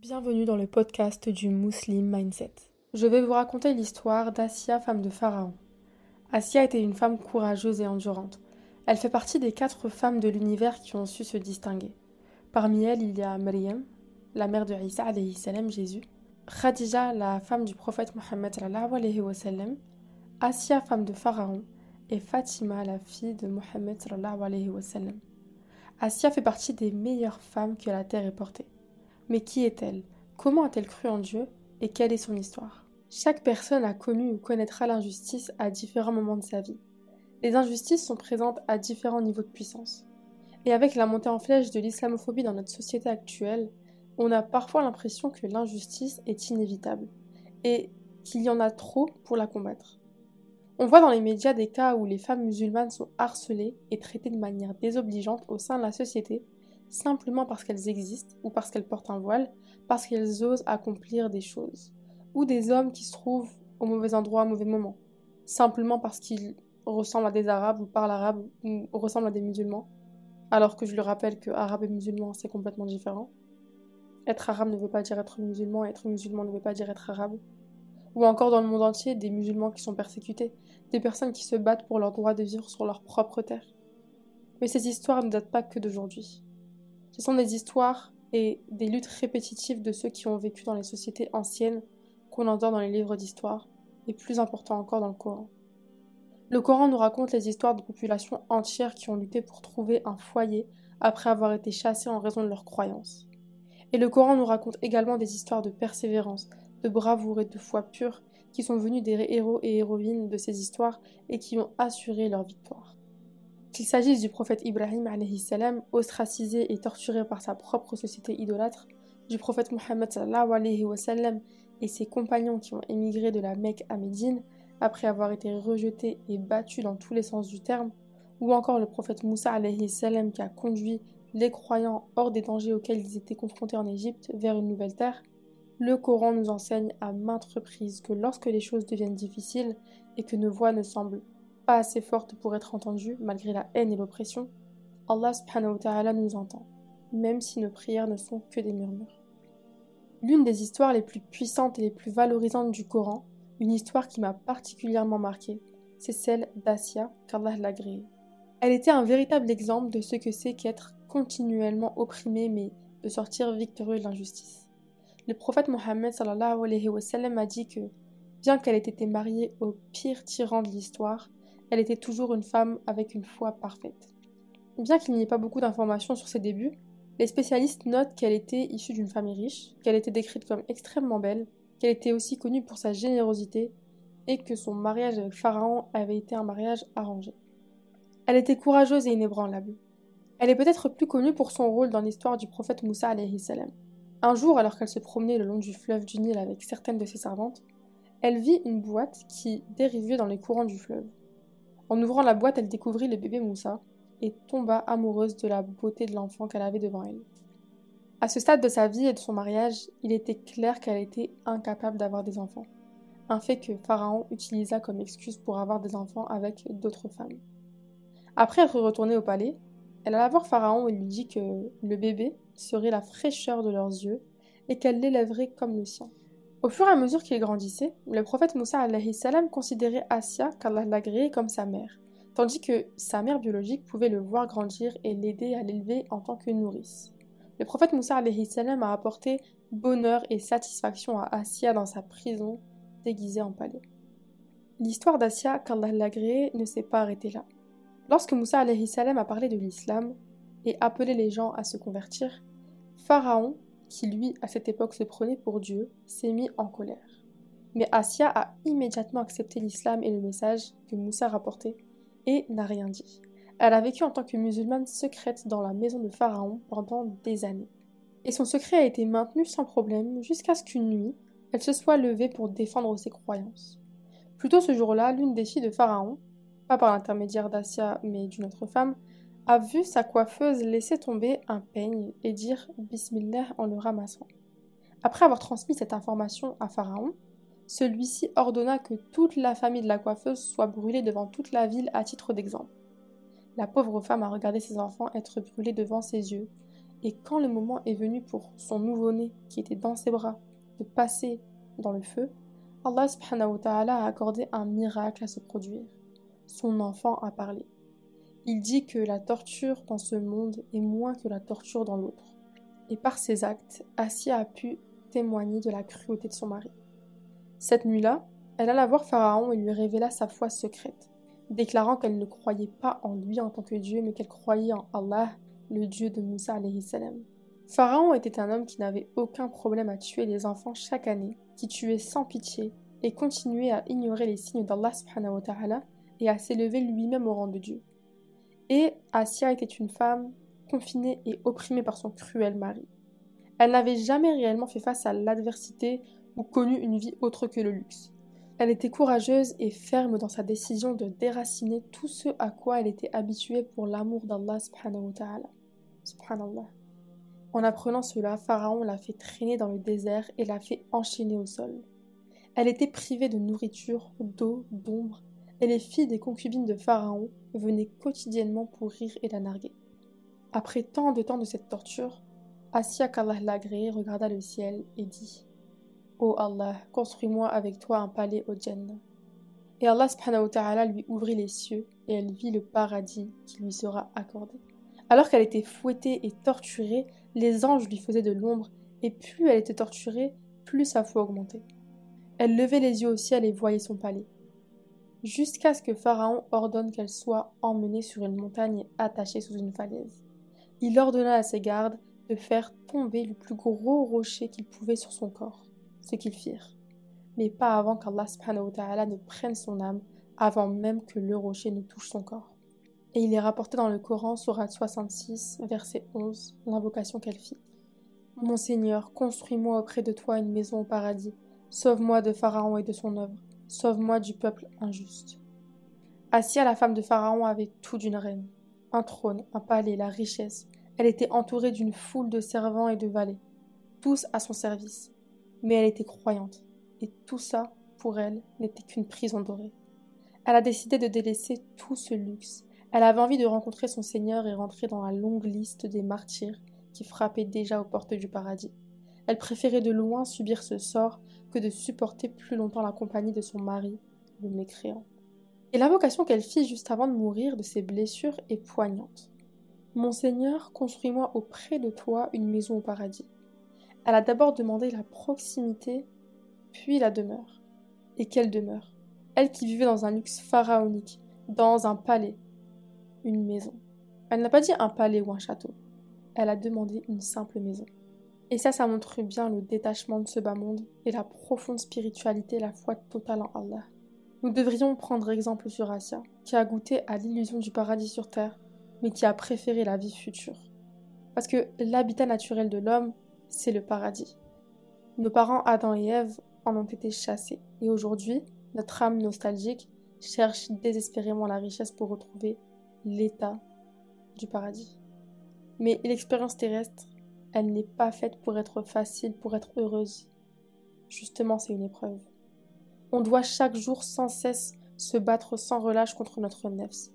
Bienvenue dans le podcast du Muslim Mindset. Je vais vous raconter l'histoire d'Asia, femme de Pharaon. Asia était une femme courageuse et endurante. Elle fait partie des quatre femmes de l'univers qui ont su se distinguer. Parmi elles, il y a Maryam, la mère de Isa salam, Jésus, Khadija, la femme du prophète Mohammed Asia, femme de Pharaon, et Fatima, la fille de Mohammed. Asia fait partie des meilleures femmes que la terre ait portées. Mais qui est-elle? Comment a-t-elle cru en Dieu? Et quelle est son histoire? Chaque personne a connu ou connaîtra l'injustice à différents moments de sa vie. Les injustices sont présentes à différents niveaux de puissance. Et avec la montée en flèche de l'islamophobie dans notre société actuelle, on a parfois l'impression que l'injustice est inévitable et qu'il y en a trop pour la combattre. On voit dans les médias des cas où les femmes musulmanes sont harcelées et traitées de manière désobligeante au sein de la société simplement parce qu'elles existent ou parce qu'elles portent un voile, parce qu'elles osent accomplir des choses, ou des hommes qui se trouvent au mauvais endroit au mauvais moment, simplement parce qu'ils ressemblent à des arabes ou parlent arabe ou ressemblent à des musulmans, alors que je le rappelle que arabe et musulman c'est complètement différent. Être arabe ne veut pas dire être musulman, être musulman ne veut pas dire être arabe. Ou encore dans le monde entier, des musulmans qui sont persécutés, des personnes qui se battent pour leur droit de vivre sur leur propre terre. Mais ces histoires ne datent pas que d'aujourd'hui. Ce sont des histoires et des luttes répétitives de ceux qui ont vécu dans les sociétés anciennes qu'on entend dans les livres d'histoire, et plus important encore dans le Coran. Le Coran nous raconte les histoires de populations entières qui ont lutté pour trouver un foyer après avoir été chassées en raison de leurs croyances. Et le Coran nous raconte également des histoires de persévérance, de bravoure et de foi pure qui sont venus des héros et héroïnes de ces histoires et qui ont assuré leur victoire. Qu'il s'agisse du prophète Ibrahim salam, ostracisé et torturé par sa propre société idolâtre, du prophète Mohammed sallam, et ses compagnons qui ont émigré de la Mecque à Médine après avoir été rejetés et battus dans tous les sens du terme, ou encore le prophète Moussa salam, qui a conduit les croyants hors des dangers auxquels ils étaient confrontés en Égypte vers une nouvelle terre, le Coran nous enseigne à maintes reprises que lorsque les choses deviennent difficiles et que nos voix ne semblent pas assez forte pour être entendue, malgré la haine et l'oppression, Allah subhanahu nous entend, même si nos prières ne sont que des murmures. L'une des histoires les plus puissantes et les plus valorisantes du Coran, une histoire qui m'a particulièrement marquée, c'est celle d'Asia, qu'Allah l'a créée. Elle était un véritable exemple de ce que c'est qu'être continuellement opprimé mais de sortir victorieux de l'injustice. Le prophète Mohammed a dit que, bien qu'elle ait été mariée au pire tyran de l'histoire, elle était toujours une femme avec une foi parfaite. Bien qu'il n'y ait pas beaucoup d'informations sur ses débuts, les spécialistes notent qu'elle était issue d'une famille riche, qu'elle était décrite comme extrêmement belle, qu'elle était aussi connue pour sa générosité et que son mariage avec Pharaon avait été un mariage arrangé. Elle était courageuse et inébranlable. Elle est peut-être plus connue pour son rôle dans l'histoire du prophète Moussa salam. Un jour, alors qu'elle se promenait le long du fleuve du Nil avec certaines de ses servantes, elle vit une boîte qui dérivait dans les courants du fleuve. En ouvrant la boîte, elle découvrit le bébé Moussa et tomba amoureuse de la beauté de l'enfant qu'elle avait devant elle. À ce stade de sa vie et de son mariage, il était clair qu'elle était incapable d'avoir des enfants, un fait que Pharaon utilisa comme excuse pour avoir des enfants avec d'autres femmes. Après être retournée au palais, elle alla voir Pharaon et lui dit que le bébé serait la fraîcheur de leurs yeux et qu'elle l'élèverait comme le sien. Au fur et à mesure qu'il grandissait, le prophète Moussa salam considérait Asia qu'Allah l'agréait comme sa mère, tandis que sa mère biologique pouvait le voir grandir et l'aider à l'élever en tant que nourrice. Le prophète Moussa salam a apporté bonheur et satisfaction à Asia dans sa prison déguisée en palais. L'histoire d'Asia qu'Allah l'agréait ne s'est pas arrêtée là. Lorsque Moussa salam a parlé de l'islam et appelé les gens à se convertir, Pharaon qui lui, à cette époque, se prenait pour Dieu, s'est mis en colère. Mais Asia a immédiatement accepté l'islam et le message que Moussa rapportait et n'a rien dit. Elle a vécu en tant que musulmane secrète dans la maison de Pharaon pendant des années. Et son secret a été maintenu sans problème jusqu'à ce qu'une nuit, elle se soit levée pour défendre ses croyances. Plutôt ce jour-là, l'une des filles de Pharaon, pas par l'intermédiaire d'Asia mais d'une autre femme, a vu sa coiffeuse laisser tomber un peigne et dire Bismillah en le ramassant. Après avoir transmis cette information à Pharaon, celui-ci ordonna que toute la famille de la coiffeuse soit brûlée devant toute la ville à titre d'exemple. La pauvre femme a regardé ses enfants être brûlés devant ses yeux, Et quand le moment est venu pour son nouveau-né, qui était dans ses bras, de passer dans le feu, Allah subhanahu wa a accordé un miracle à se produire. Son enfant a parlé. Il dit que la torture dans ce monde est moins que la torture dans l'autre. Et par ses actes, Assia a pu témoigner de la cruauté de son mari. Cette nuit-là, elle alla voir Pharaon et lui révéla sa foi secrète, déclarant qu'elle ne croyait pas en lui en tant que Dieu, mais qu'elle croyait en Allah, le Dieu de Moussa. Pharaon était un homme qui n'avait aucun problème à tuer les enfants chaque année, qui tuait sans pitié et continuait à ignorer les signes d'Allah et à s'élever lui-même au rang de Dieu. Et Asia était une femme confinée et opprimée par son cruel mari. Elle n'avait jamais réellement fait face à l'adversité ou connu une vie autre que le luxe. Elle était courageuse et ferme dans sa décision de déraciner tout ce à quoi elle était habituée pour l'amour d'Allah. En apprenant cela, Pharaon l'a fait traîner dans le désert et l'a fait enchaîner au sol. Elle était privée de nourriture, d'eau, d'ombre, et les filles des concubines de Pharaon venaient quotidiennement pour rire et la narguer. Après tant de temps de cette torture, Assia qu'Allah l'agréé regarda le ciel et dit Ô Allah, construis-moi avec toi un palais au Jannah. Et Allah subhanahu lui ouvrit les cieux et elle vit le paradis qui lui sera accordé. Alors qu'elle était fouettée et torturée, les anges lui faisaient de l'ombre, et plus elle était torturée, plus sa foi augmentait. Elle levait les yeux au ciel et voyait son palais. Jusqu'à ce que Pharaon ordonne qu'elle soit emmenée sur une montagne et attachée sous une falaise. Il ordonna à ses gardes de faire tomber le plus gros rocher qu'ils pouvaient sur son corps, ce qu'ils firent, mais pas avant qu'Allah ne prenne son âme, avant même que le rocher ne touche son corps. Et il est rapporté dans le Coran, Surat 66, verset 11, l'invocation qu'elle fit. Mon Seigneur, construis-moi auprès de toi une maison au paradis. Sauve-moi de Pharaon et de son œuvre. Sauve-moi du peuple injuste. Assia, la femme de Pharaon, avait tout d'une reine. Un trône, un palais, la richesse. Elle était entourée d'une foule de servants et de valets, tous à son service. Mais elle était croyante. Et tout ça, pour elle, n'était qu'une prison dorée. Elle a décidé de délaisser tout ce luxe elle avait envie de rencontrer son Seigneur et rentrer dans la longue liste des martyrs qui frappaient déjà aux portes du paradis. Elle préférait de loin subir ce sort que de supporter plus longtemps la compagnie de son mari, le mécréant. Et l'invocation qu'elle fit juste avant de mourir de ses blessures est poignante. Mon Seigneur, construis-moi auprès de toi une maison au paradis. Elle a d'abord demandé la proximité, puis la demeure. Et quelle demeure? Elle qui vivait dans un luxe pharaonique, dans un palais, une maison. Elle n'a pas dit un palais ou un château. Elle a demandé une simple maison. Et ça, ça montre bien le détachement de ce bas monde et la profonde spiritualité, la foi totale en Allah. Nous devrions prendre exemple sur Asia, qui a goûté à l'illusion du paradis sur terre, mais qui a préféré la vie future. Parce que l'habitat naturel de l'homme, c'est le paradis. Nos parents Adam et Ève en ont été chassés, et aujourd'hui, notre âme nostalgique cherche désespérément la richesse pour retrouver l'état du paradis. Mais l'expérience terrestre, elle n'est pas faite pour être facile, pour être heureuse. Justement, c'est une épreuve. On doit chaque jour sans cesse se battre sans relâche contre notre nefs.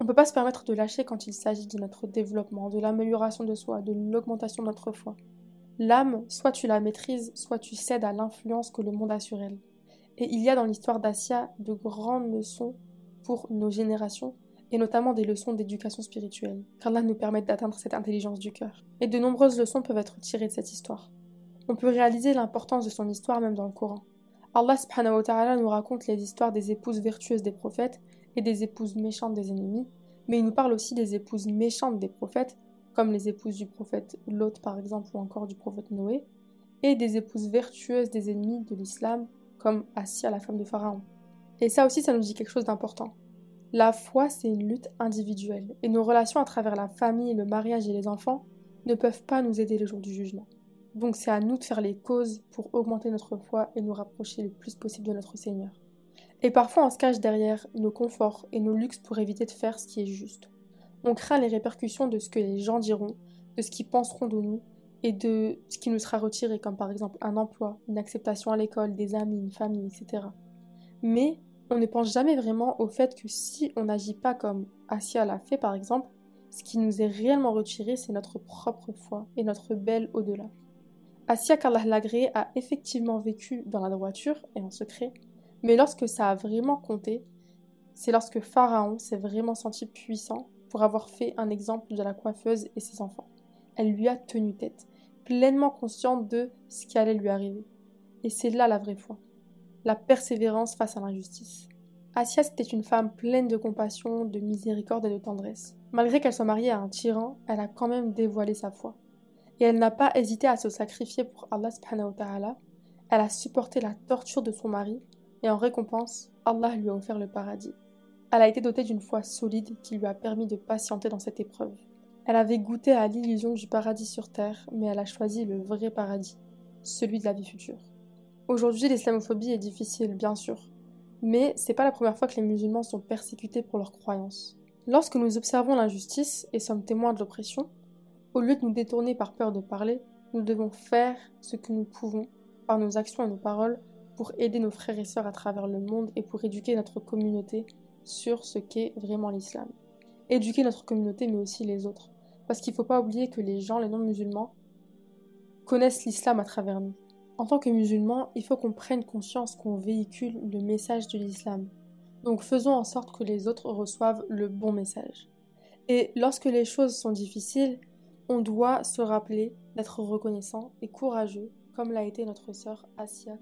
On ne peut pas se permettre de lâcher quand il s'agit de notre développement, de l'amélioration de soi, de l'augmentation de notre foi. L'âme, soit tu la maîtrises, soit tu cèdes à l'influence que le monde a sur elle. Et il y a dans l'histoire d'Asia de grandes leçons pour nos générations et notamment des leçons d'éducation spirituelle, qu'Allah nous permette d'atteindre cette intelligence du cœur. Et de nombreuses leçons peuvent être tirées de cette histoire. On peut réaliser l'importance de son histoire même dans le Coran. Allah nous raconte les histoires des épouses vertueuses des prophètes et des épouses méchantes des ennemis, mais il nous parle aussi des épouses méchantes des prophètes, comme les épouses du prophète Lot par exemple ou encore du prophète Noé, et des épouses vertueuses des ennemis de l'islam, comme Assia, la femme de Pharaon. Et ça aussi, ça nous dit quelque chose d'important. La foi, c'est une lutte individuelle, et nos relations à travers la famille, le mariage et les enfants ne peuvent pas nous aider le jour du jugement. Donc c'est à nous de faire les causes pour augmenter notre foi et nous rapprocher le plus possible de notre Seigneur. Et parfois on se cache derrière nos conforts et nos luxes pour éviter de faire ce qui est juste. On craint les répercussions de ce que les gens diront, de ce qu'ils penseront de nous et de ce qui nous sera retiré, comme par exemple un emploi, une acceptation à l'école, des amis, une famille, etc. Mais on ne pense jamais vraiment au fait que si on n'agit pas comme Asia l'a fait par exemple, Ce qui nous est réellement retiré, c'est notre propre foi et notre belle au-delà. Asia qu'Allah l'agréé a effectivement vécu dans la droiture et en secret, mais lorsque ça a vraiment compté, c'est lorsque Pharaon s'est vraiment senti puissant pour avoir fait un exemple de la coiffeuse et ses enfants. Elle lui a tenu tête, pleinement consciente de ce qui allait lui arriver. Et c'est là la vraie foi, la persévérance face à l'injustice. Asia était une femme pleine de compassion, de miséricorde et de tendresse. Malgré qu'elle soit mariée à un tyran, elle a quand même dévoilé sa foi. Et elle n'a pas hésité à se sacrifier pour Allah subhanahu wa. Elle a supporté la torture de son mari et en récompense, Allah lui a offert le paradis. Elle a été dotée d'une foi solide qui lui a permis de patienter dans cette épreuve. Elle avait goûté à l'illusion du paradis sur terre, mais elle a choisi le vrai paradis, celui de la vie future. Aujourd'hui, l'islamophobie est difficile, bien sûr, mais c'est pas la première fois que les musulmans sont persécutés pour leurs croyances. Lorsque nous observons l'injustice et sommes témoins de l'oppression, au lieu de nous détourner par peur de parler, nous devons faire ce que nous pouvons, par nos actions et nos paroles, pour aider nos frères et sœurs à travers le monde et pour éduquer notre communauté sur ce qu'est vraiment l'islam. Éduquer notre communauté mais aussi les autres. Parce qu'il ne faut pas oublier que les gens, les non-musulmans, connaissent l'islam à travers nous. En tant que musulmans, il faut qu'on prenne conscience qu'on véhicule le message de l'islam. Donc faisons en sorte que les autres reçoivent le bon message. Et lorsque les choses sont difficiles, on doit se rappeler d'être reconnaissant et courageux, comme l'a été notre sœur Asia,